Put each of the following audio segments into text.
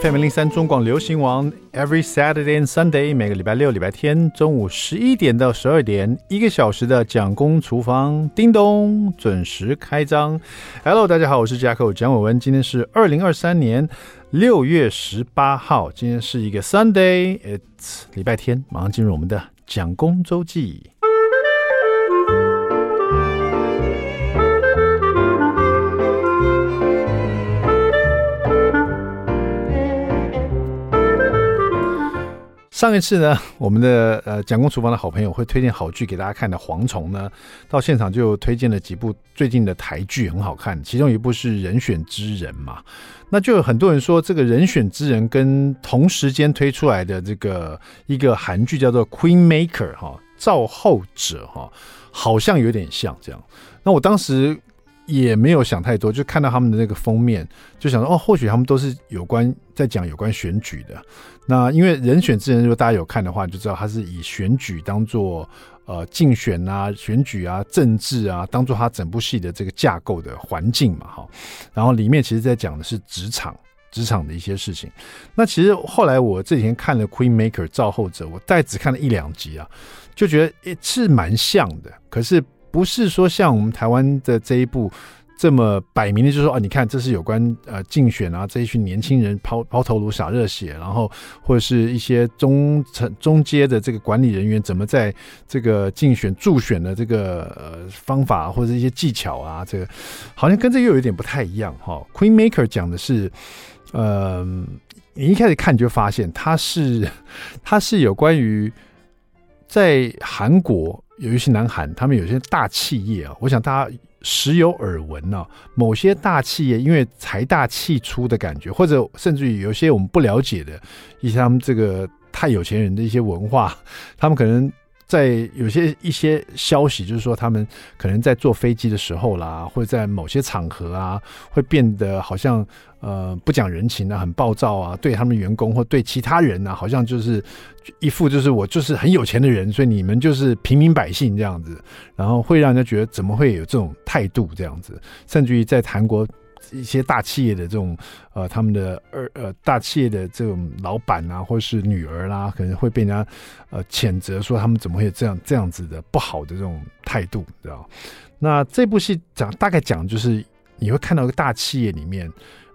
FM 零三中广流行王，Every Saturday and Sunday，每个礼拜六、礼拜天中午十一点到十二点，一个小时的蒋公厨房，叮咚，准时开张。Hello，大家好，我是 Jacko 蒋伟文，今天是二零二三年六月十八号，今天是一个 Sunday，It's 礼拜天，马上进入我们的蒋公周记。上一次呢，我们的呃蒋公厨房的好朋友会推荐好剧给大家看的蝗虫呢，到现场就推荐了几部最近的台剧很好看，其中一部是人选之人嘛，那就有很多人说这个人选之人跟同时间推出来的这个一个韩剧叫做 Queen Maker 哈，造后者哈，好像有点像这样。那我当时。也没有想太多，就看到他们的那个封面，就想说哦，或许他们都是有关在讲有关选举的。那因为人选之人，如果大家有看的话，就知道他是以选举当做呃竞选啊、选举啊、政治啊，当做他整部戏的这个架构的环境嘛，哈。然后里面其实在讲的是职场、职场的一些事情。那其实后来我这几天看了《Queen Maker》造后者，我大概只看了一两集啊，就觉得是蛮像的，可是。不是说像我们台湾的这一部这么摆明的，就是说啊，你看这是有关呃竞选啊，这一群年轻人抛抛头颅洒热血，然后或者是一些中层中阶的这个管理人员怎么在这个竞选助选的这个呃方法或者一些技巧啊，这个好像跟这又有点不太一样哈。Queen Maker 讲的是，呃，你一开始看你就发现它是它是有关于在韩国。有一些南韩，他们有些大企业啊，我想大家时有耳闻呢、啊。某些大企业因为财大气粗的感觉，或者甚至于有些我们不了解的一些他们这个太有钱人的一些文化，他们可能。在有些一些消息，就是说他们可能在坐飞机的时候啦，或者在某些场合啊，会变得好像呃不讲人情啊，很暴躁啊，对他们员工或对其他人啊，好像就是一副就是我就是很有钱的人，所以你们就是平民百姓这样子，然后会让人家觉得怎么会有这种态度这样子，甚至于在韩国。一些大企业的这种呃，他们的二呃大企业的这种老板啊，或是女儿啦、可能会被人家呃谴责说他们怎么会有这样这样子的不好的这种态度，知道？那这部戏讲大概讲就是你会看到一个大企业里面，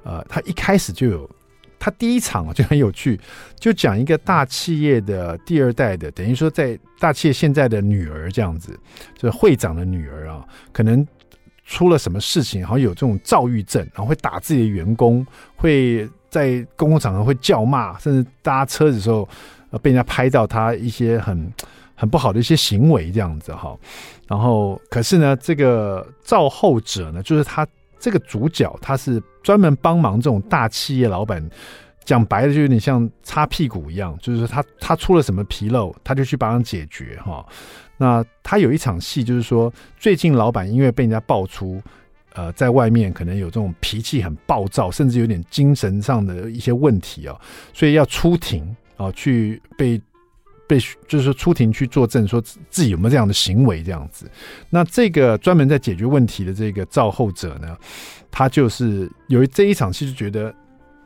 呃，他一开始就有他第一场就很有趣，就讲一个大企业的第二代的，等于说在大企业现在的女儿这样子，就是会长的女儿啊，可能。出了什么事情？好像有这种躁郁症，然后会打自己的员工，会在公共场合会叫骂，甚至搭车子的时候，被人家拍到他一些很很不好的一些行为这样子哈。然后，可是呢，这个造后者呢，就是他这个主角，他是专门帮忙这种大企业老板，讲白了就有点像擦屁股一样，就是他他出了什么纰漏，他就去帮他解决哈。那他有一场戏，就是说，最近老板因为被人家爆出，呃，在外面可能有这种脾气很暴躁，甚至有点精神上的一些问题啊，所以要出庭啊，去被被就是出庭去作证，说自己有没有这样的行为这样子。那这个专门在解决问题的这个造后者呢，他就是有这一场戏就觉得。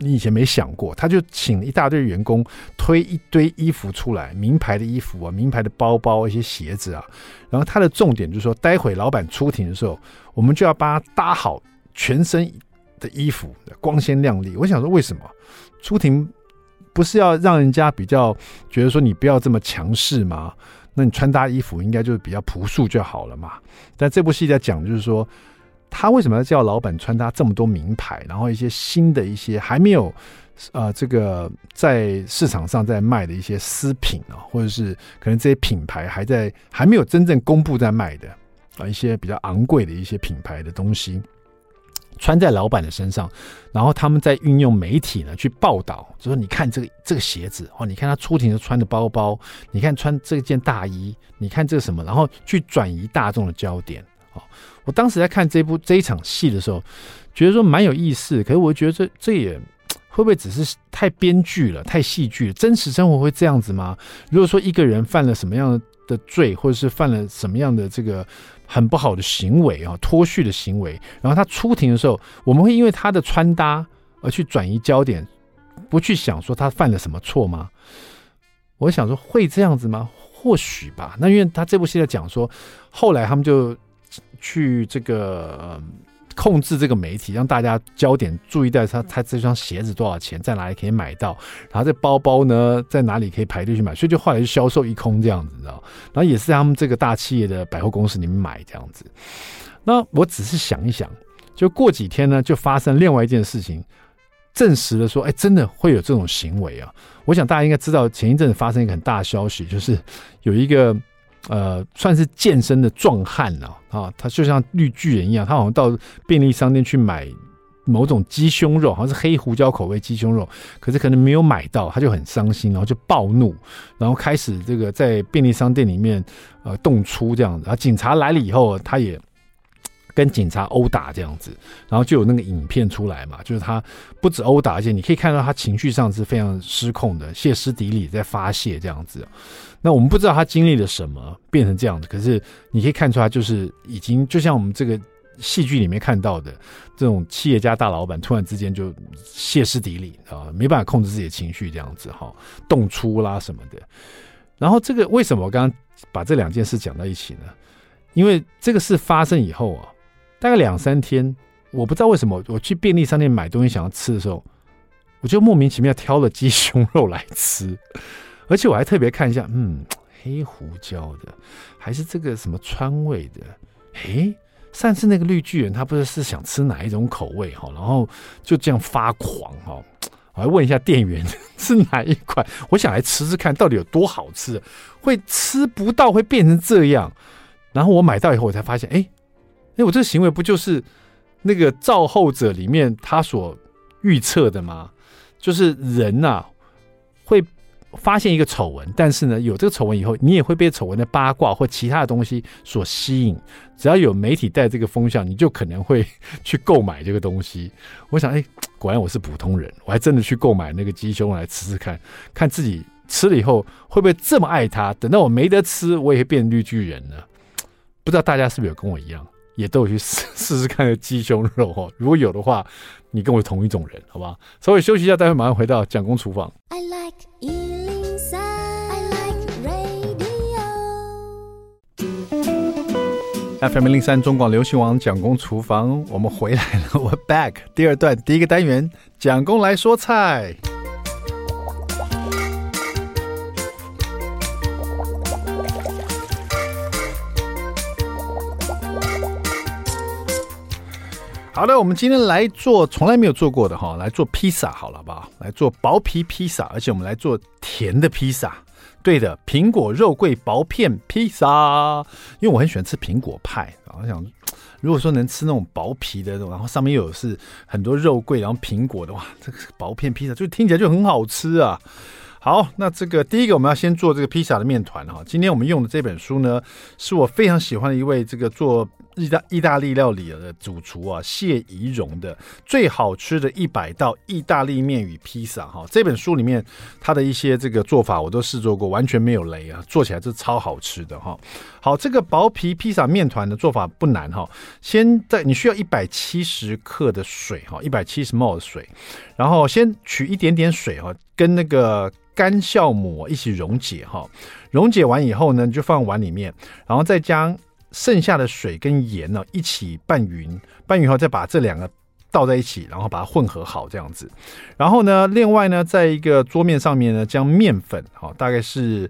你以前没想过，他就请一大堆员工推一堆衣服出来，名牌的衣服啊，名牌的包包，一些鞋子啊。然后他的重点就是说，待会老板出庭的时候，我们就要帮他搭好全身的衣服，光鲜亮丽。我想说，为什么出庭不是要让人家比较觉得说你不要这么强势吗？那你穿搭衣服应该就是比较朴素就好了嘛。但这部戏在讲就是说。他为什么要叫老板穿搭这么多名牌？然后一些新的一些还没有，呃，这个在市场上在卖的一些私品啊，或者是可能这些品牌还在还没有真正公布在卖的啊，一些比较昂贵的一些品牌的东西，穿在老板的身上，然后他们在运用媒体呢去报道，就说你看这个这个鞋子哦，你看他出庭时穿的包包，你看穿这件大衣，你看这个什么，然后去转移大众的焦点。哦，我当时在看这部这一场戏的时候，觉得说蛮有意思。可是我觉得这这也会不会只是太编剧了，太戏剧了？真实生活会这样子吗？如果说一个人犯了什么样的的罪，或者是犯了什么样的这个很不好的行为啊，脱序的行为，然后他出庭的时候，我们会因为他的穿搭而去转移焦点，不去想说他犯了什么错吗？我想说会这样子吗？或许吧。那因为他这部戏在讲说，后来他们就去这个。控制这个媒体，让大家焦点注意到他他这双鞋子多少钱，在哪里可以买到，然后这包包呢，在哪里可以排队去买，所以就后来就销售一空这样子，知道？然后也是在他们这个大企业的百货公司里面买这样子。那我只是想一想，就过几天呢，就发生另外一件事情，证实了说，哎，真的会有这种行为啊！我想大家应该知道，前一阵子发生一个很大消息，就是有一个。呃，算是健身的壮汉了啊，他就像绿巨人一样，他好像到便利商店去买某种鸡胸肉，好像是黑胡椒口味鸡胸肉，可是可能没有买到，他就很伤心，然后就暴怒，然后开始这个在便利商店里面呃动粗这样子，然后警察来了以后，他也。跟警察殴打这样子，然后就有那个影片出来嘛，就是他不止殴打，而且你可以看到他情绪上是非常失控的，歇斯底里在发泄这样子。那我们不知道他经历了什么变成这样子，可是你可以看出来，就是已经就像我们这个戏剧里面看到的这种企业家大老板突然之间就歇斯底里啊，没办法控制自己的情绪这样子哈，动粗啦什么的。然后这个为什么我刚刚把这两件事讲到一起呢？因为这个事发生以后啊。大概两三天，我不知道为什么我去便利商店买东西想要吃的时候，我就莫名其妙挑了鸡胸肉来吃，而且我还特别看一下，嗯，黑胡椒的，还是这个什么川味的？诶，上次那个绿巨人他不知道是想吃哪一种口味哈，然后就这样发狂哈，我还问一下店员 是哪一款，我想来吃吃看到底有多好吃，会吃不到会变成这样，然后我买到以后我才发现，诶。哎，我这个行为不就是那个造后者里面他所预测的吗？就是人呐、会发现一个丑闻，但是呢，有这个丑闻以后，你也会被丑闻的八卦或其他的东西所吸引。只要有媒体带这个风向，你就可能会 去购买这个东西。我想，哎，果然我是普通人，我还真的去购买那个鸡胸来吃吃看，看自己吃了以后会不会这么爱它。等到我没得吃，我也会变绿巨人呢？不知道大家是不是有跟我一样？也都有去试 试试看个鸡胸肉哦，如果有的话，你跟我同一种人，好吧？稍微休息一下，待会马上回到蒋公厨房。I like 103, I like radio. FM 103中广流行网蒋公厨房，我们回来了，我 back 第二段第一个单元，蒋公来说菜。好的，我们今天来做从来没有做过的哈，来做披萨好了，好不好？来做薄皮披萨，而且我们来做甜的披萨。对的，苹果肉桂薄片披萨，因为我很喜欢吃苹果派，然后想如果说能吃那种薄皮的，然后上面又有是很多肉桂，然后苹果的话，这个薄片披萨就听起来就很好吃啊。好，那这个第一个我们要先做这个披萨的面团哈。今天我们用的这本书呢，是我非常喜欢的一位这个做意大意大利料理的主厨啊，谢宜蓉的最好吃的一百道意大利面与披萨哈。这本书里面他的一些这个做法我都试做过，完全没有雷啊，做起来是超好吃的哈。好，这个薄皮披萨面团的做法不难哈，先在你需要一百七十克的水哈，一百七十 ml 的水，然后先取一点点水哈，跟那个。干酵母一起溶解哈，溶解完以后呢，你就放碗里面，然后再将剩下的水跟盐呢一起拌匀，拌匀后再把这两个倒在一起，然后把它混合好这样子。然后呢，另外呢，在一个桌面上面呢，将面粉哈，大概是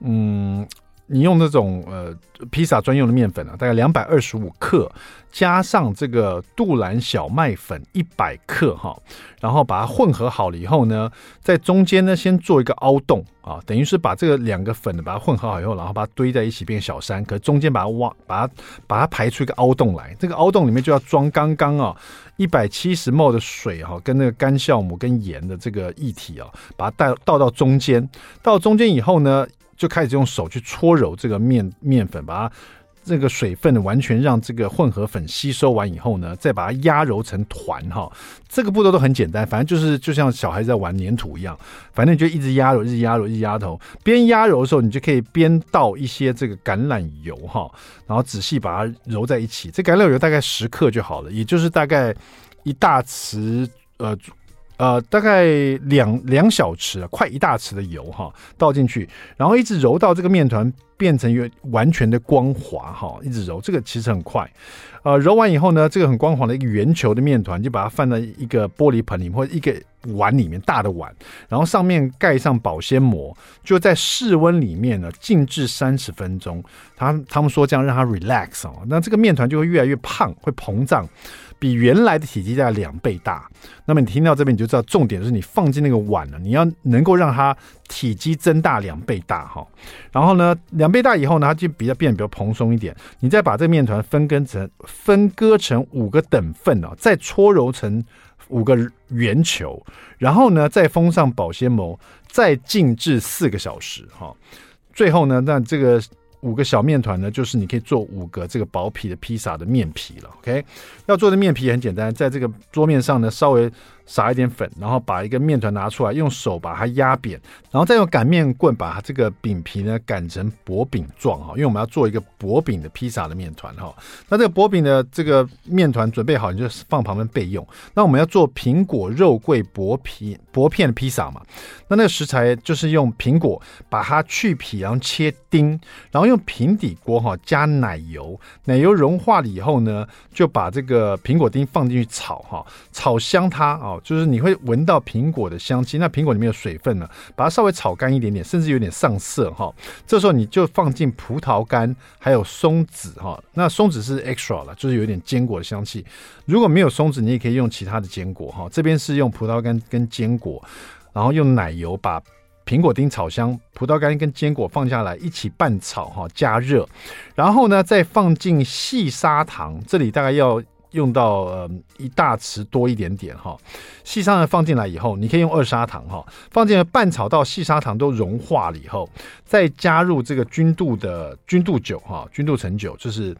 嗯。你用那种呃披萨专用的面粉啊，大概两百二十五克，加上这个杜兰小麦粉一百克哈，然后把它混合好了以后呢，在中间呢先做一个凹洞啊，等于是把这个两个粉把它混合好以后，然后把它堆在一起变小山，可中间把它挖，把它把它排出一个凹洞来，这个凹洞里面就要装刚刚啊一百七十 m 的水哈，跟那个干酵母跟盐的这个液体啊，把它倒倒到中间，到中间以后呢。就开始用手去搓揉这个面面粉，把它这个水分完全让这个混合粉吸收完以后呢，再把它压揉成团哈。这个步骤都很简单，反正就是就像小孩子在玩粘土一样，反正你就一直压揉，一直压揉，一直压头。边压揉的时候，你就可以边倒一些这个橄榄油哈，然后仔细把它揉在一起。这橄榄油大概十克就好了，也就是大概一大匙呃。呃，大概两两小匙，快一大匙的油哈，倒进去，然后一直揉到这个面团变成一个完全的光滑哈，一直揉，这个其实很快。呃，揉完以后呢，这个很光滑的一个圆球的面团，就把它放在一个玻璃盆里面或者一个碗里面，大的碗，然后上面盖上保鲜膜，就在室温里面呢静置三十分钟。他他们说这样让它 relax 哦，那这个面团就会越来越胖，会膨胀。比原来的体积大概两倍大，那么你听到这边你就知道，重点就是你放进那个碗了，你要能够让它体积增大两倍大哈。然后呢，两倍大以后呢，它就比较变得比较蓬松一点。你再把这个面团分割成分割成五个等份啊，再搓揉成五个圆球，然后呢，再封上保鲜膜，再静置四个小时哈。最后呢，那这个。五个小面团呢，就是你可以做五个这个薄皮的披萨的面皮了。OK，要做的面皮很简单，在这个桌面上呢，稍微。撒一点粉，然后把一个面团拿出来，用手把它压扁，然后再用擀面棍把它这个饼皮呢擀成薄饼状哈，因为我们要做一个薄饼的披萨的面团哈。那这个薄饼的这个面团准备好，你就放旁边备用。那我们要做苹果肉桂薄皮薄片的披萨嘛？那那个食材就是用苹果把它去皮，然后切丁，然后用平底锅哈加奶油，奶油融化了以后呢，就把这个苹果丁放进去炒哈，炒香它啊。就是你会闻到苹果的香气，那苹果里面有水分呢，把它稍微炒干一点点，甚至有点上色哈。这时候你就放进葡萄干还有松子哈，那松子是 extra 了，就是有点坚果的香气。如果没有松子，你也可以用其他的坚果哈。这边是用葡萄干跟坚果，然后用奶油把苹果丁炒香，葡萄干跟坚果放下来一起拌炒哈，加热，然后呢再放进细砂糖，这里大概要。用到呃一大匙多一点点哈，细砂糖放进来以后，你可以用二砂糖哈，放进来拌炒到细砂糖都融化了以后，再加入这个君度的君度酒哈，君度橙酒，就是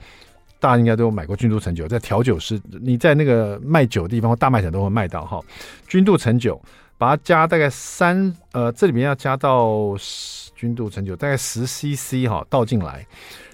大家应该都有买过君度橙酒，在调酒师你在那个卖酒的地方或大卖场都会卖到哈，君度橙酒，把它加大概三呃这里面要加到君度橙酒大概十 CC 哈倒进来。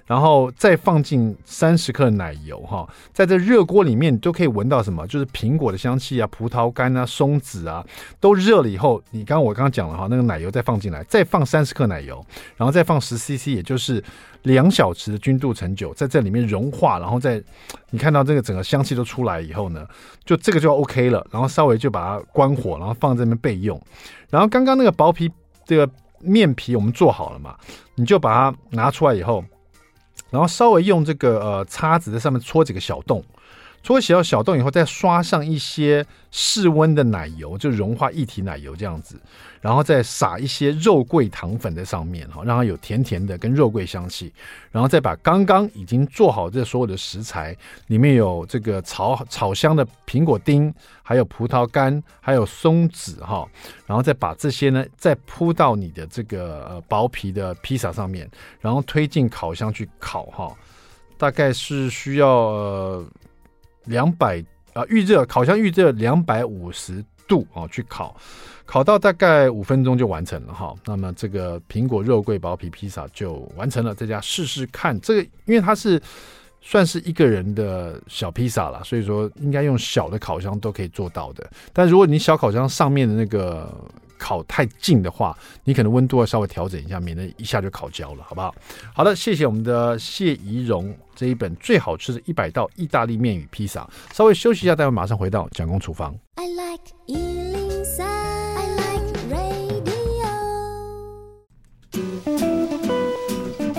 然后再放进三十克奶油哈，在这热锅里面，你都可以闻到什么？就是苹果的香气啊，葡萄干啊，松子啊，都热了以后，你刚我刚刚讲了哈，那个奶油再放进来，再放三十克奶油，然后再放十 CC，也就是两小匙的君度橙酒，在这里面融化，然后再你看到这个整个香气都出来以后呢，就这个就 OK 了。然后稍微就把它关火，然后放这边备用。然后刚刚那个薄皮这个面皮我们做好了嘛，你就把它拿出来以后。然后稍微用这个呃叉子在上面戳几个小洞，搓洗到小洞以后，再刷上一些室温的奶油，就融化一体奶油这样子。然后再撒一些肉桂糖粉在上面，哈，让它有甜甜的跟肉桂香气。然后再把刚刚已经做好这所有的食材，里面有这个炒炒香的苹果丁，还有葡萄干，还有松子，哈。然后再把这些呢，再铺到你的这个薄皮的披萨上面，然后推进烤箱去烤，哈。大概是需要两百啊预热，烤箱预热两百五十度啊去烤。烤到大概五分钟就完成了哈，那么这个苹果肉桂薄皮披萨就完成了，在家试试看。这个因为它是算是一个人的小披萨了，所以说应该用小的烤箱都可以做到的。但如果你小烤箱上面的那个烤太近的话，你可能温度要稍微调整一下，免得一下就烤焦了，好不好？好的，谢谢我们的谢怡蓉这一本最好吃的一百道意大利面与披萨。稍微休息一下，待会马上回到蒋公厨房。I like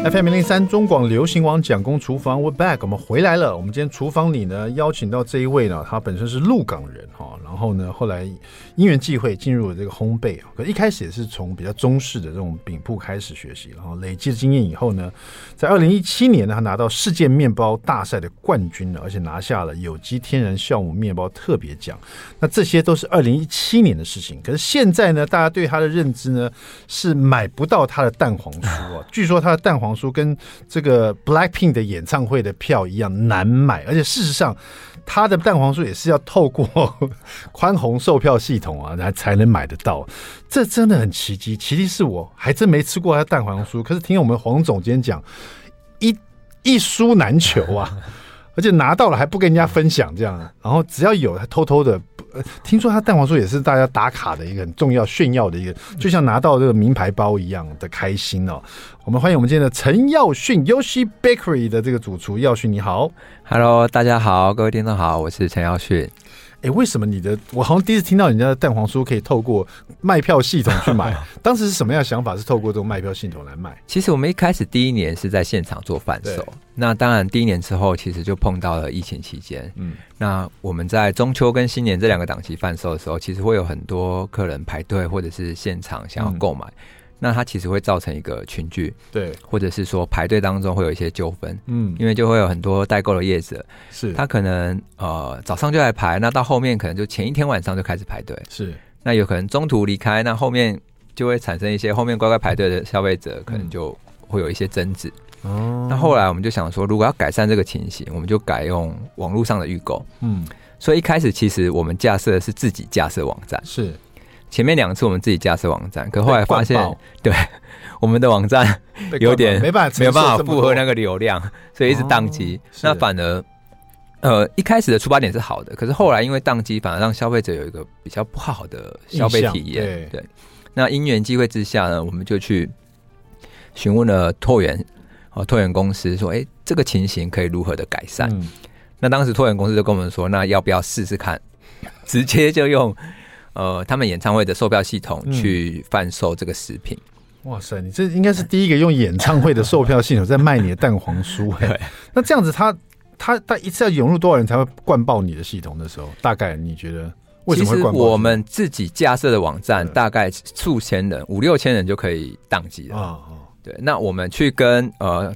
FM 零零三中广流行网蒋公厨房，We back，我们回来了。我们今天厨房里呢，邀请到这一位呢，他本身是鹿港人哈，然后呢，后来因缘际会进入了这个烘焙啊。可一开始也是从比较中式的这种饼铺开始学习，然后累积的经验以后呢，在二零一七年呢，他拿到世界面包大赛的冠军了，而且拿下了有机天然酵母面包特别奖。那这些都是二零一七年的事情。可是现在呢，大家对他的认知呢，是买不到他的蛋黄酥啊。据说他的蛋黄。说跟这个 Blackpink 的演唱会的票一样难买，而且事实上，他的蛋黄酥也是要透过 宽宏售票系统啊，才才能买得到。这真的很奇迹，奇迹是我还真没吃过他蛋黄酥，可是听我们黄总监讲，一一书难求啊。而且拿到了还不跟人家分享，这样，然后只要有他偷偷的。听说他蛋黄酥也是大家打卡的一个很重要炫耀的一个，就像拿到这个名牌包一样的开心哦。我们欢迎我们今天的陈耀迅 Yoshi Bakery 的这个主厨耀迅，你好，Hello，大家好，各位听众好，我是陈耀迅。哎，为什么你的我好像第一次听到人家的蛋黄酥可以透过卖票系统去买？当时是什么样的想法？是透过这种卖票系统来卖？其实我们一开始第一年是在现场做贩售，那当然第一年之后，其实就碰到了疫情期间。嗯，那我们在中秋跟新年这两个档期贩售的时候，其实会有很多客人排队或者是现场想要购买。嗯那它其实会造成一个群聚，对，或者是说排队当中会有一些纠纷，嗯，因为就会有很多代购的业者，是，他可能呃早上就来排，那到后面可能就前一天晚上就开始排队，是，那有可能中途离开，那后面就会产生一些后面乖乖排队的消费者可能就会有一些争执，哦，那后来我们就想说，如果要改善这个情形，我们就改用网络上的预购，嗯，所以一开始其实我们架设的是自己架设网站，是。前面两次我们自己架设网站，可后来发现，对我们的网站有点没办法没有办法负荷那个流量，所以一直宕机。哦、那反而，呃，一开始的出发点是好的，可是后来因为宕机，反而让消费者有一个比较不好的消费体验。对，对，那因缘际会之下呢，我们就去询问了拓元哦，拓元公司说，哎、欸，这个情形可以如何的改善？嗯、那当时拓元公司就跟我们说，那要不要试试看，直接就用。呃，他们演唱会的售票系统去贩售这个食品。嗯，哇塞，你这应该是第一个用演唱会的售票系统在卖你的蛋黄酥。对，那这样子他，他他他一次要涌入多少人才会灌爆你的系统的时候，大概你觉得为什么会灌爆？我们自己架设的网站大概数千人，五六千人就可以宕机了啊。对，那我们去跟呃。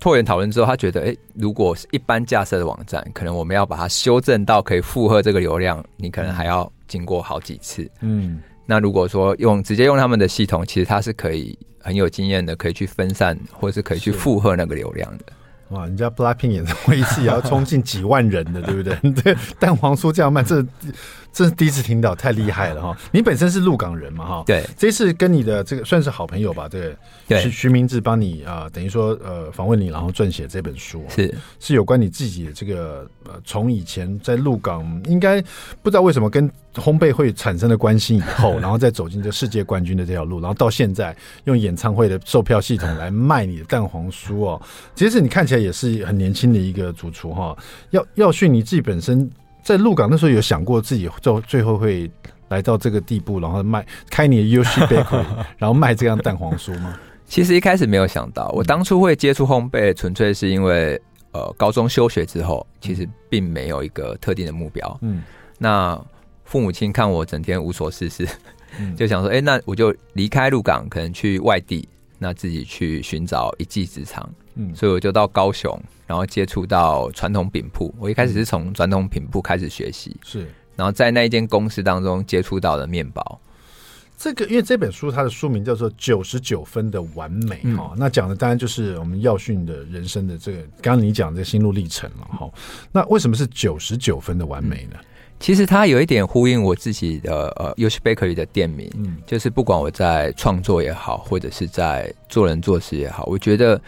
拓元讨论之后，他觉得，哎、欸，如果是一般架设的网站，可能我们要把它修正到可以负荷这个流量，你可能还要经过好几次。嗯，那如果说用直接用他们的系统，其实它是可以很有经验的，可以去分散，或者是可以去负荷那个流量的。哇，人家 Blackpink 演唱会一次也要冲进几万人的，对不对？对，蛋黄酥这样卖，这这是第一次听到，太厉害了哈！你本身是鹿港人嘛哈？对，这次跟你的这个算是好朋友吧？对，对，徐徐明志帮你啊、呃，等于说呃访问你，然后撰写这本书，是是有关你自己的这个呃，从以前在鹿港，应该不知道为什么跟烘焙会产生的关系以后，然后再走进这世界冠军的这条路，然后到现在用演唱会的售票系统来卖你的蛋黄酥哦。其实你看起来也是很年轻的一个主厨哈。要要训你自己本身。在鹿港那时候有想过自己最最后会来到这个地步，然后卖开你的 Yoshi Bakery，然后卖这样蛋黄酥吗？其实一开始没有想到，我当初会接触烘焙，纯粹是因为呃高中休学之后，其实并没有一个特定的目标。嗯，那父母亲看我整天无所事事，嗯、就想说，哎、欸，那我就离开鹿港，可能去外地，那自己去寻找一技之长。嗯，所以我就到高雄，然后接触到传统饼铺。我一开始是从传统饼铺开始学习，是，然后在那一间公司当中接触到的面包。这个因为这本书它的书名叫做《九十九分的完美》哈、嗯，那讲的当然就是我们耀训的人生的这个，刚刚你讲的这个心路历程了哈。那为什么是九十九分的完美呢？嗯其实它有一点呼应我自己的呃，Yoshi Bakery 的店名，嗯，就是不管我在创作也好，或者是在做人做事也好，我觉得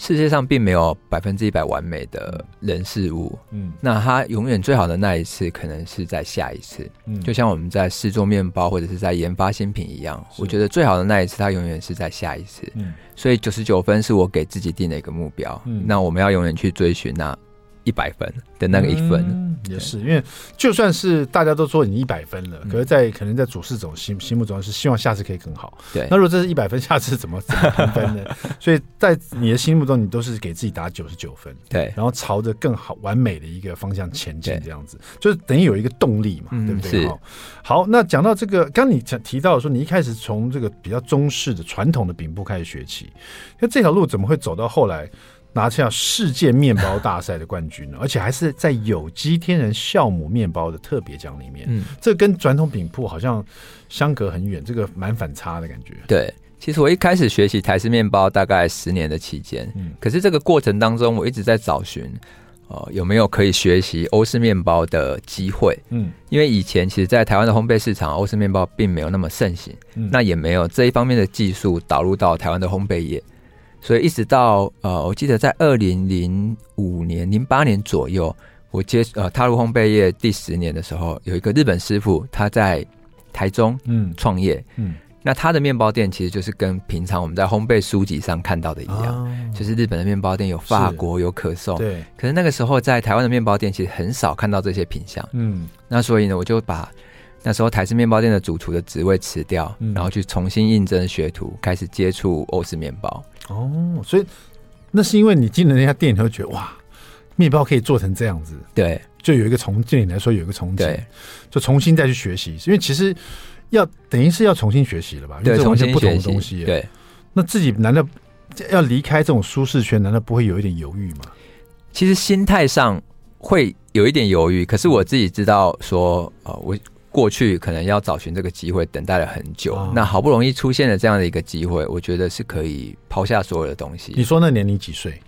世界上并没有百分之一百完美的人事物，嗯，那它永远最好的那一次，可能是在下一次，嗯，就像我们在试做面包或者是在研发新品一样，我觉得最好的那一次，它永远是在下一次，嗯，所以九十九分是我给自己定的一个目标，嗯，那我们要永远去追寻那。一百分的那个一分，嗯、也是因为就算是大家都说你一百分了，嗯、可是，在可能在主事总心心目中是希望下次可以更好。对，那如果这是一百分，下次怎么怎么评分呢？所以在你的心目中，你都是给自己打九十九分，对，然后朝着更好完美的一个方向前进，这样子就是等于有一个动力嘛，嗯、对不对？好，好，那讲到这个，刚你讲提到说，你一开始从这个比较中式的传统的饼铺开始学起，那这条路怎么会走到后来？拿下世界面包大赛的冠军呢，而且还是在有机天然酵母面包的特别奖里面。嗯，这跟传统饼铺好像相隔很远，这个蛮反差的感觉。对，其实我一开始学习台式面包大概十年的期间，嗯，可是这个过程当中，我一直在找寻，呃，有没有可以学习欧式面包的机会？嗯，因为以前其实，在台湾的烘焙市场，欧式面包并没有那么盛行，嗯，那也没有这一方面的技术导入到台湾的烘焙业。所以一直到呃，我记得在二零零五年、零八年左右，我接呃踏入烘焙业第十年的时候，有一个日本师傅他在台中嗯创业嗯。嗯那他的面包店其实就是跟平常我们在烘焙书籍上看到的一样，哦、就是日本的面包店有法国有可颂，对。可是那个时候在台湾的面包店其实很少看到这些品相，嗯。那所以呢，我就把那时候台式面包店的主厨的职位辞掉，嗯、然后去重新应征学徒，开始接触欧式面包。哦，所以那是因为你进了那家店以后，觉得哇，面包可以做成这样子，对，就有一个从对你来说有一个憧憬，对，就重新再去学习，因为其实。要等于是要重新学习了吧？对，完全不同的东西。对，那自己难道要离开这种舒适圈？难道不会有一点犹豫吗？其实心态上会有一点犹豫。可是我自己知道说，呃，我过去可能要找寻这个机会，等待了很久。哦、那好不容易出现了这样的一个机会，我觉得是可以抛下所有的东西。你说那年龄几岁？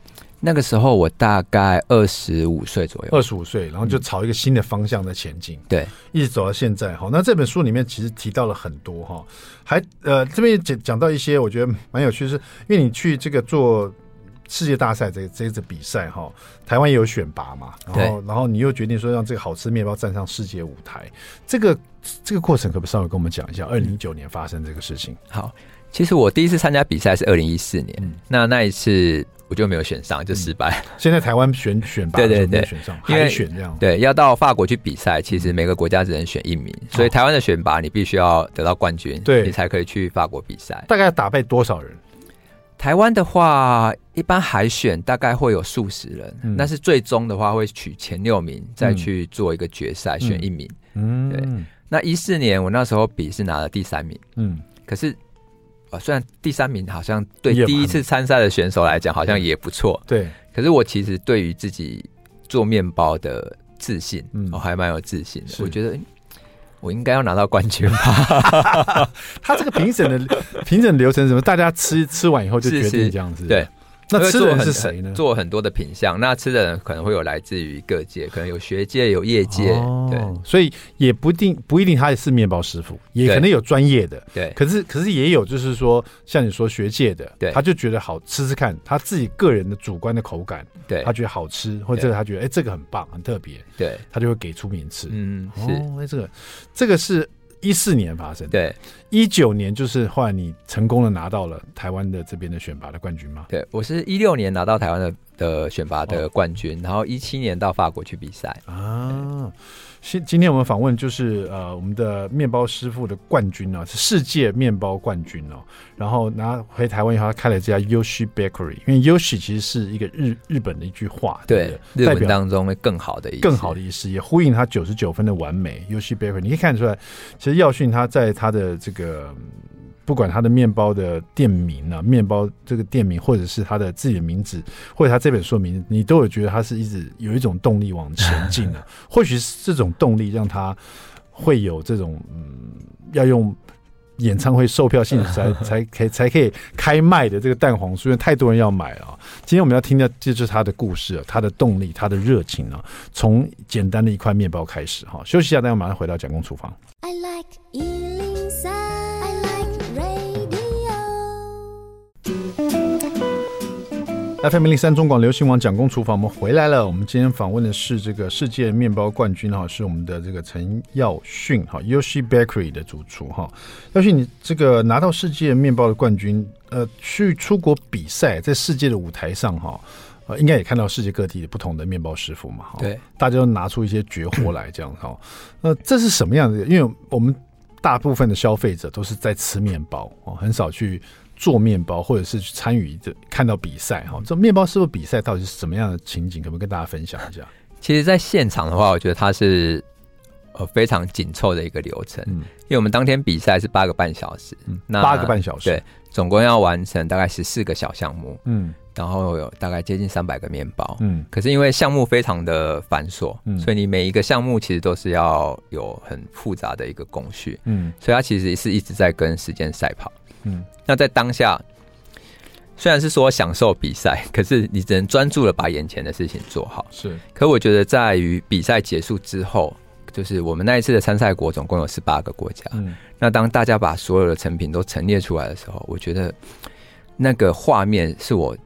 那个时候我大概二十五岁左右，二十五岁，然后就朝一个新的方向在前进，对，一直走到现在。好，那这本书里面其实提到了很多哈，还呃这边讲讲到一些我觉得蛮有趣，是因为你去这个做世界大赛这这次比赛哈，台湾也有选拔嘛，然后然后你又决定说让这个好吃面包站上世界舞台，这个这个过程可不可以稍微跟我们讲一下？二零一九年发生这个事情。好，其实我第一次参加比赛是二零一四年，嗯、那那一次。我就没有选上，就失败。嗯、现在台湾选选拔，对对对，选上海选这样。对，要到法国去比赛，其实每个国家只能选一名，嗯、所以台湾的选拔你必须要得到冠军，对，你才可以去法国比赛。大概要打败多少人？台湾的话，一般海选大概会有数十人，嗯、但是最终的话会取前六名，再去做一个决赛，嗯、选一名。嗯，对。那一四年我那时候比是拿了第三名，嗯，可是。虽然第三名好像对第一次参赛的选手来讲好像也不错，对。可是我其实对于自己做面包的自信，嗯，我还蛮有自信的。我觉得我应该要拿到冠军吧。他这个评审的评审流程是什么？大家吃吃完以后就决定这样子，对。那吃的人是谁呢？做很多的品相，那吃的人可能会有来自于各界，可能有学界、有业界，哦、对，所以也不一定不一定他也是面包师傅，也可能有专业的，对。可是可是也有就是说，像你说学界的，对，他就觉得好吃吃看，他自己个人的主观的口感，对，他觉得好吃，或者他觉得哎、欸、这个很棒很特别，对，他就会给出名次，嗯，是，哎、哦、这个这个是。一四年发生，对，一九年就是后来你成功的拿到了台湾的这边的选拔的冠军吗？对，我是一六年拿到台湾的的选拔的冠军，哦、然后一七年到法国去比赛啊。今今天我们访问就是呃我们的面包师傅的冠军呢、啊，是世界面包冠军哦。然后拿回台湾以后，他开了这家 Yoshi Bakery，因为 Yoshi 其实是一个日日本的一句话，对，对日本当中会更好的意思，更好的意思，也呼应他九十九分的完美。Yoshi Bakery，你可以看出来，其实耀训他在他的这个。不管他的面包的店名啊，面包这个店名，或者是他的自己的名字，或者他这本书名，你都有觉得他是一直有一种动力往前进的。或许是这种动力让他会有这种嗯，要用演唱会售票性质才 才可以才可以开卖的这个蛋黄酥，因为太多人要买啊。今天我们要听的就是他的故事，啊他的动力，他的热情啊，从简单的一块面包开始哈。休息一下，大家马上回到蒋公厨房。I like FM 零三中广流行网蒋公厨房，我们回来了。我们今天访问的是这个世界面包冠军哈，是我们的这个陈耀迅哈，Yoshi Bakery 的主厨哈。耀训，你这个拿到世界面包的冠军，呃，去出国比赛，在世界的舞台上哈，呃，应该也看到世界各地不同的面包师傅嘛，哈，对，大家都拿出一些绝活来这样哈。那这是什么样的？因为我们大部分的消费者都是在吃面包哦，很少去。做面包，或者是去参与这看到比赛哈，这面包师傅比赛到底是什么样的情景？可不可以跟大家分享一下？其实，在现场的话，我觉得它是呃非常紧凑的一个流程，嗯，因为我们当天比赛是八个半小时，嗯，那八个半小时，对，总共要完成大概十四个小项目，嗯，然后有大概接近三百个面包，嗯，可是因为项目非常的繁琐，嗯，所以你每一个项目其实都是要有很复杂的一个工序，嗯，所以它其实是一直在跟时间赛跑。嗯，那在当下，虽然是说享受比赛，可是你只能专注的把眼前的事情做好。是，可我觉得在于比赛结束之后，就是我们那一次的参赛国总共有十八个国家。嗯，那当大家把所有的成品都陈列出来的时候，我觉得那个画面是我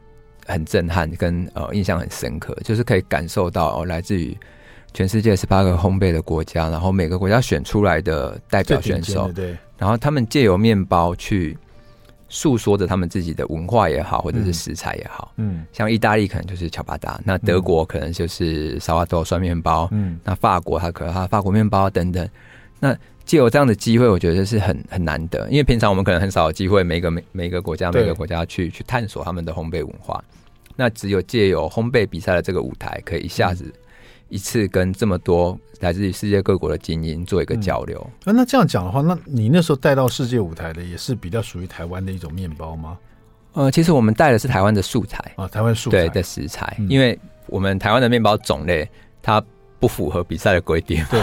很震撼跟呃印象很深刻，就是可以感受到哦，来自于全世界十八个烘焙的国家，然后每个国家选出来的代表选手，对，然后他们借由面包去。诉说着他们自己的文化也好，或者是食材也好，嗯，像意大利可能就是乔巴达，那德国可能就是萨瓦多酸面包，嗯，那法国它可能它法国面包等等。那借有这样的机会，我觉得是很很难得，因为平常我们可能很少有机会，每个每每个国家每个国家去去探索他们的烘焙文化。那只有借由烘焙比赛的这个舞台，可以一下子。嗯一次跟这么多来自于世界各国的精英做一个交流。嗯、那这样讲的话，那你那时候带到世界舞台的也是比较属于台湾的一种面包吗？呃，其实我们带的是台湾的素材啊，台湾素材对的食材，嗯、因为我们台湾的面包种类它。不符合比赛的规定。对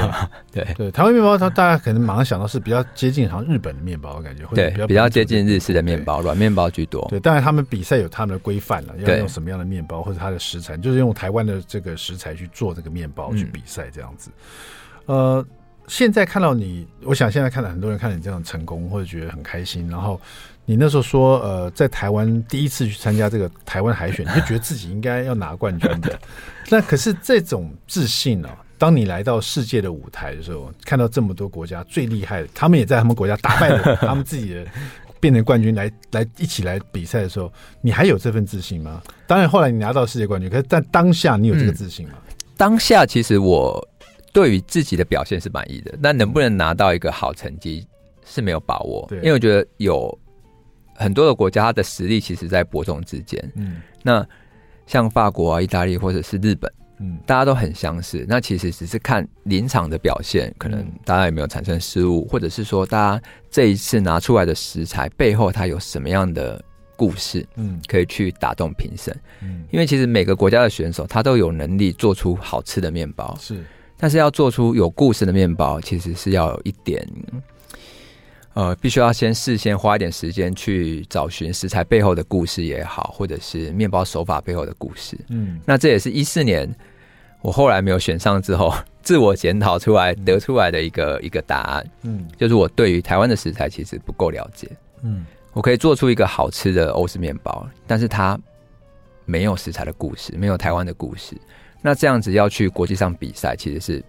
对对，台湾面包，它大家可能马上想到是比较接近好像日本的面包我感觉，对，比较接近日式的面包，软面包居多。对，当然他们比赛有他们的规范了，要用什么样的面包或者它的食材，就是用台湾的这个食材去做这个面包去比赛这样子。呃，现在看到你，我想现在看到很多人看到你这样成功，或者觉得很开心。然后你那时候说，呃，在台湾第一次去参加这个台湾海选，你就觉得自己应该要拿冠军的。那可是这种自信呢、啊？当你来到世界的舞台的时候，看到这么多国家最厉害的，他们也在他们国家打败了他们自己的，变成冠军来来一起来比赛的时候，你还有这份自信吗？当然，后来你拿到世界冠军，可是在当下你有这个自信吗？嗯、当下其实我对于自己的表现是满意的，但能不能拿到一个好成绩是没有把握。对，因为我觉得有很多的国家，它的实力其实在伯仲之间。嗯，那像法国啊、意大利或者是日本。嗯，大家都很相似，那其实只是看临场的表现，可能大家有没有产生失误，或者是说大家这一次拿出来的食材背后它有什么样的故事，嗯，可以去打动评审，嗯，因为其实每个国家的选手他都有能力做出好吃的面包，是，但是要做出有故事的面包，其实是要有一点。呃，必须要先事先花一点时间去找寻食材背后的故事也好，或者是面包手法背后的故事。嗯，那这也是一四年我后来没有选上之后，自我检讨出来得出来的一个一个答案。嗯，就是我对于台湾的食材其实不够了解。嗯，我可以做出一个好吃的欧式面包，但是它没有食材的故事，没有台湾的故事。那这样子要去国际上比赛，其实是。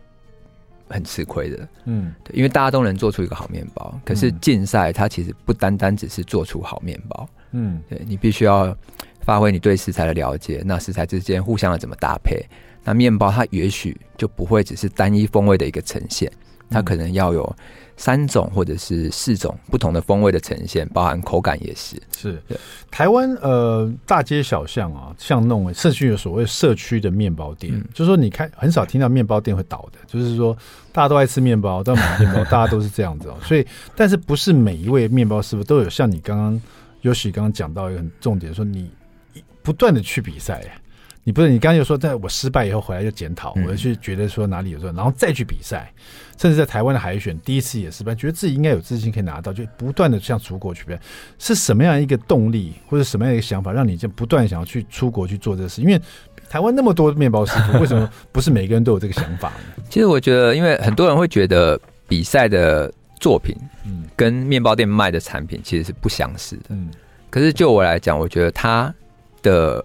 很吃亏的，嗯，对，因为大家都能做出一个好面包，可是竞赛它其实不单单只是做出好面包，嗯，对，你必须要发挥你对食材的了解，那食材之间互相的怎么搭配，那面包它也许就不会只是单一风味的一个呈现，它可能要有。三种或者是四种不同的风味的呈现，包含口感也是。是台湾呃大街小巷啊，像那种社区有所谓社区的面包店，嗯、就是说你看很少听到面包店会倒的，就是说大家都爱吃面包，但买面包，大家都是这样子哦。所以，但是不是每一位面包师傅都有像你刚刚尤许刚刚讲到一个很重点，说你不断的去比赛。你不是你刚才就说，在我失败以后回来就检讨，我就去觉得说哪里有错，然后再去比赛，甚至在台湾的海选第一次也失败，觉得自己应该有自信可以拿到，就不断的向出国去比赛。是什么样一个动力或者什么样一个想法，让你就不断想要去出国去做这个事？因为台湾那么多面包师傅，为什么不是每个人都有这个想法呢？其实我觉得，因为很多人会觉得比赛的作品，嗯，跟面包店卖的产品其实是不相似的，嗯。可是就我来讲，我觉得他的。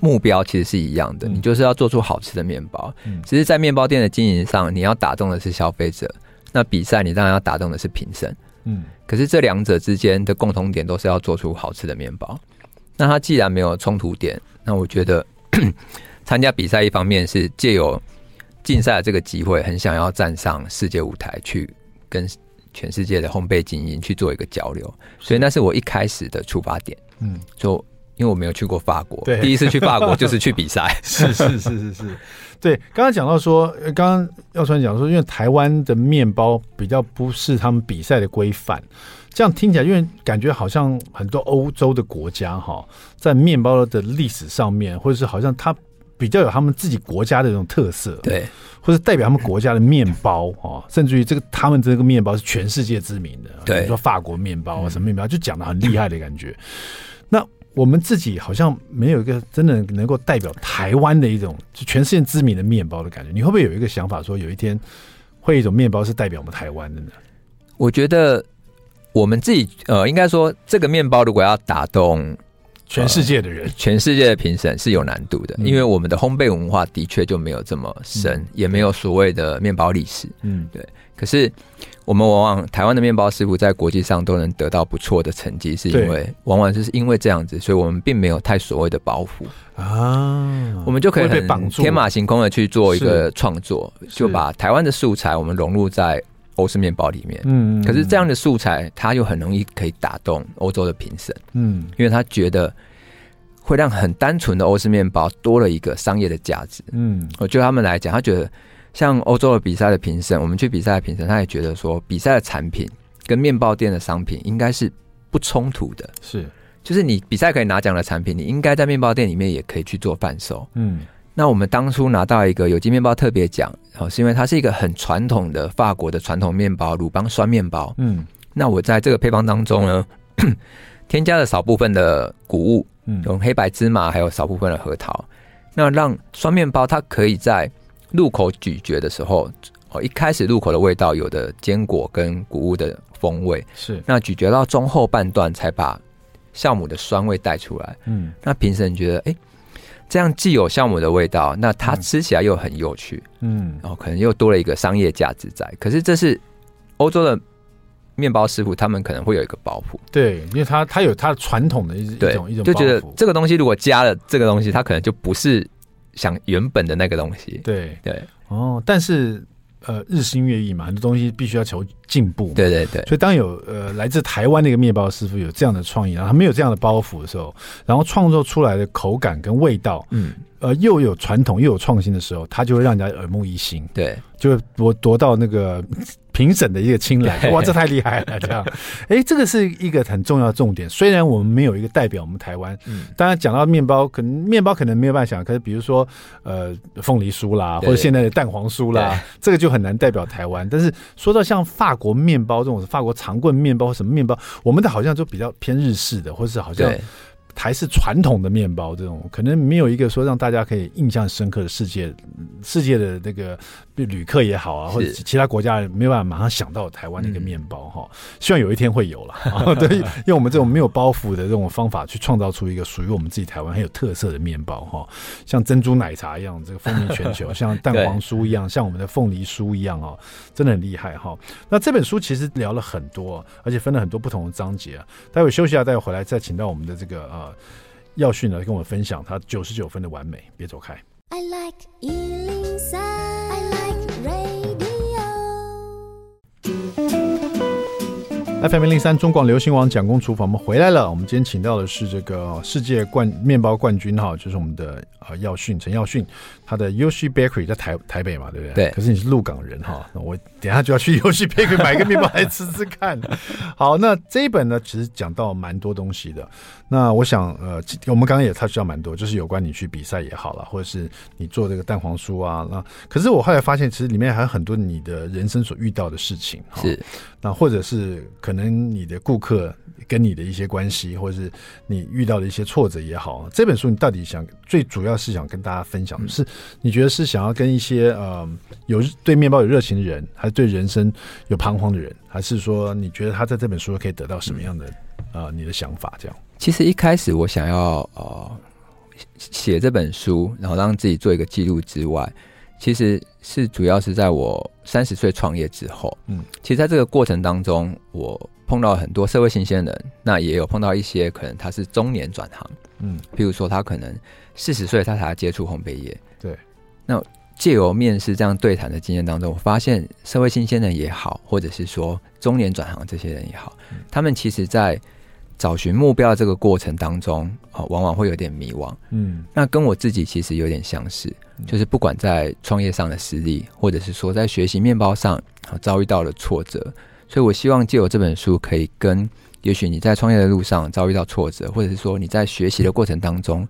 目标其实是一样的，你就是要做出好吃的面包。嗯，只是在面包店的经营上，你要打动的是消费者。那比赛你当然要打动的是评审。嗯，可是这两者之间的共同点都是要做出好吃的面包。那它既然没有冲突点，那我觉得 参加比赛一方面是借由竞赛的这个机会，很想要站上世界舞台去跟全世界的烘焙精英去做一个交流，所以那是我一开始的出发点。嗯，就。因为我没有去过法国，对，第一次去法国就是去比赛，是是是是是，对。刚刚讲到说，刚刚耀川讲说，因为台湾的面包比较不是他们比赛的规范，这样听起来，因为感觉好像很多欧洲的国家哈，在面包的历史上面，或者是好像它比较有他们自己国家的这种特色，对，或者代表他们国家的面包啊，甚至于这个他们这个面包是全世界知名的，对，比如说法国面包啊，什么面包，就讲的很厉害的感觉，那。我们自己好像没有一个真的能够代表台湾的一种就全世界知名的面包的感觉。你会不会有一个想法，说有一天会一种面包是代表我们台湾的呢？我觉得我们自己呃，应该说这个面包如果要打动全世界的人，呃、全世界的评审是有难度的，嗯、因为我们的烘焙文化的确就没有这么深，嗯、也没有所谓的面包历史。嗯，对。可是我们往往台湾的面包师傅在国际上都能得到不错的成绩，是因为往往就是因为这样子，所以我们并没有太所谓的包袱。啊，我们就可以很天马行空的去做一个创作，就把台湾的素材我们融入在欧式面包里面。嗯，可是这样的素材，它又很容易可以打动欧洲的评审。嗯，因为他觉得。会让很单纯的欧式面包多了一个商业的价值。嗯，我觉得他们来讲，他觉得像欧洲的比赛的评审，我们去比赛的评审，他也觉得说，比赛的产品跟面包店的商品应该是不冲突的。是，就是你比赛可以拿奖的产品，你应该在面包店里面也可以去做贩售。嗯，那我们当初拿到一个有机面包特别奖，哦，是因为它是一个很传统的法国的传统面包——鲁邦酸面包。嗯，那我在这个配方当中呢，添加了少部分的谷物。用黑白芝麻，还有少部分的核桃，那让酸面包它可以在入口咀嚼的时候，哦，一开始入口的味道有的坚果跟谷物的风味是，那咀嚼到中后半段才把酵母的酸味带出来。嗯，那评审觉得，哎、欸，这样既有酵母的味道，那它吃起来又很有趣，嗯，然后可能又多了一个商业价值在。可是这是欧洲的。面包师傅他们可能会有一个包袱，对，因为他他有他的传统的一种一种，就觉得这个东西如果加了这个东西，它可能就不是想原本的那个东西。对对哦，但是呃，日新月异嘛，很多东西必须要求进步。对对对，所以当有呃来自台湾的一个面包师傅有这样的创意，然后他没有这样的包袱的时候，然后创作出来的口感跟味道，嗯，呃，又有传统又有创新的时候，他就会让人家耳目一新。对，就会夺夺到那个。评审的一个青睐，哇，这太厉害了！这样，哎、欸，这个是一个很重要的重点。虽然我们没有一个代表我们台湾，嗯，当然讲到面包，可能面包可能没有办法想，可是比如说，呃，凤梨酥啦，或者现在的蛋黄酥啦，这个就很难代表台湾。但是说到像法国面包这种法国长棍面包或什么面包，我们的好像就比较偏日式的，或是好像。还是传统的面包，这种可能没有一个说让大家可以印象深刻的世界，世界的那个旅客也好啊，或者其他国家没有办法马上想到台湾的一个面包哈。希望有一天会有了，对，用我们这种没有包袱的这种方法去创造出一个属于我们自己台湾很有特色的面包哈，像珍珠奶茶一样这个风靡全球，像蛋黄酥一样，像我们的凤梨酥一样哦，真的很厉害哈。那这本书其实聊了很多，而且分了很多不同的章节啊。待会休息一下，待会回来再请到我们的这个啊。耀训呢，跟我分享他九十九分的完美，别走开。I like FM 零零三中广流行网蒋公厨房，我们回来了。我们今天请到的是这个世界冠面包冠军哈，就是我们的呃耀训陈耀训，他的 Yoshi Bakery 在台台北嘛，对不对？对。可是你是鹿港人哈，那我等下就要去 Yoshi Bakery 买个面包来吃吃看。好，那这一本呢，其实讲到蛮多东西的。那我想，呃，我们刚刚也 touch 到蛮多，就是有关你去比赛也好了，或者是你做这个蛋黄酥啊。那可是我后来发现，其实里面还有很多你的人生所遇到的事情。是。那或者是可能你的顾客跟你的一些关系，或者是你遇到的一些挫折也好。这本书你到底想最主要是想跟大家分享的是，你觉得是想要跟一些呃有对面包有热情的人，还是对人生有彷徨的人，还是说你觉得他在这本书可以得到什么样的啊、呃、你的想法？这样。其实一开始我想要呃写这本书，然后让自己做一个记录之外，其实是主要是在我三十岁创业之后，嗯，其实在这个过程当中，我碰到很多社会新鲜人，那也有碰到一些可能他是中年转行，嗯，譬如说他可能四十岁他才接触烘焙业，对，那借由面试这样对谈的经验当中，我发现社会新鲜人也好，或者是说中年转行这些人也好，嗯，他们其实在。找寻目标的这个过程当中，哦，往往会有点迷惘。嗯，那跟我自己其实有点相似，就是不管在创业上的失利，或者是说在学习面包上遭遇到了挫折，所以我希望借由这本书，可以跟也许你在创业的路上遭遇到挫折，或者是说你在学习的过程当中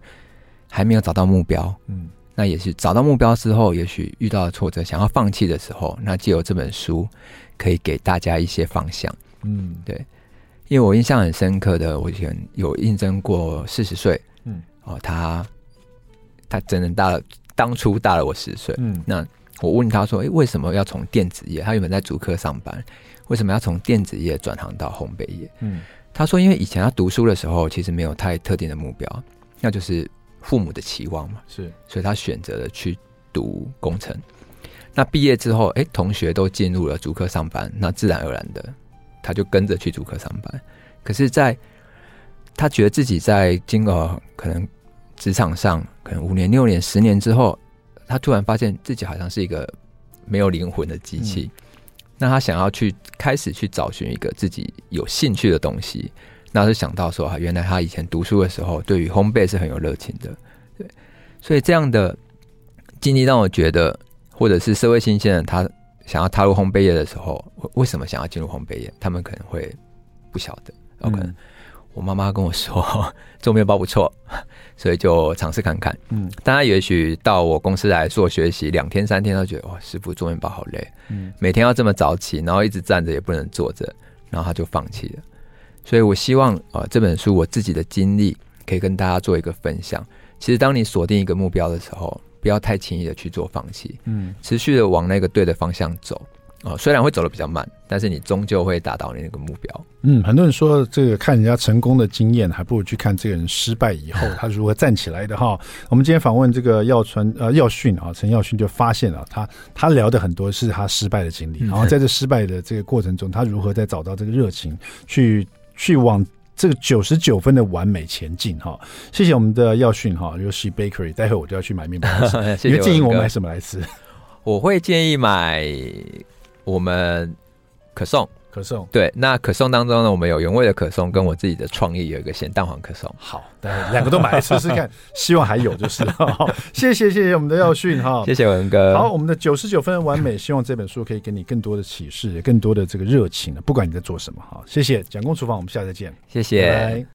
还没有找到目标，嗯，那也是找到目标之后，也许遇到了挫折，想要放弃的时候，那借由这本书可以给大家一些方向。嗯，对。因为我印象很深刻的，我以前有应征过四十岁，嗯，哦，他他真的大了，当初大了我十岁，嗯，那我问他说，诶，为什么要从电子业？他原本在竹科上班，为什么要从电子业转行到烘焙业？嗯，他说，因为以前他读书的时候，其实没有太特定的目标，那就是父母的期望嘛，是，所以他选择了去读工程。那毕业之后，哎，同学都进入了竹科上班，那自然而然的，他就跟着去主科上班。可是，在他觉得自己在经过可能职场上，可能五年、六年、十年之后，他突然发现自己好像是一个没有灵魂的机器。嗯、那他想要去开始去找寻一个自己有兴趣的东西，那就想到说啊，原来他以前读书的时候，对于烘焙是很有热情的。对，所以这样的经历让我觉得，或者是社会新鲜人他想要踏入烘焙业的时候，为什么想要进入烘焙业？他们可能会不晓得，有可能。我妈妈跟我说 做面包不错，所以就尝试看看。嗯，大家也许到我公司来做学习，两天三天都觉得哇，师傅做面包好累。嗯，每天要这么早起，然后一直站着也不能坐着，然后他就放弃了。所以我希望啊、呃，这本书我自己的经历可以跟大家做一个分享。其实当你锁定一个目标的时候，不要太轻易的去做放弃。嗯，持续的往那个对的方向走。哦，虽然会走的比较慢，但是你终究会达到你那个目标。嗯，很多人说这个看人家成功的经验，还不如去看这个人失败以后他如何站起来的哈。我们今天访问这个耀传呃耀训啊，陈耀训就发现了他他聊的很多是他失败的经历，然后在这失败的这个过程中，他如何在找到这个热情去去往这个九十九分的完美前进哈。谢谢我们的耀训哈，Yoshi Bakery，待会我就要去买面包 你会建议我买什么来吃？我会建议买。我们可颂，可颂对，那可颂当中呢，我们有原味的可颂，跟我自己的创意有一个咸蛋黄可颂。好，两个都买来试试看，希望还有就是 谢谢谢谢我们的耀训哈，谢谢文哥。好，我们的九十九分的完美，希望这本书可以给你更多的启示，更多的这个热情，不管你在做什么哈。谢谢蒋公厨房，我们下次再见，谢谢。拜拜。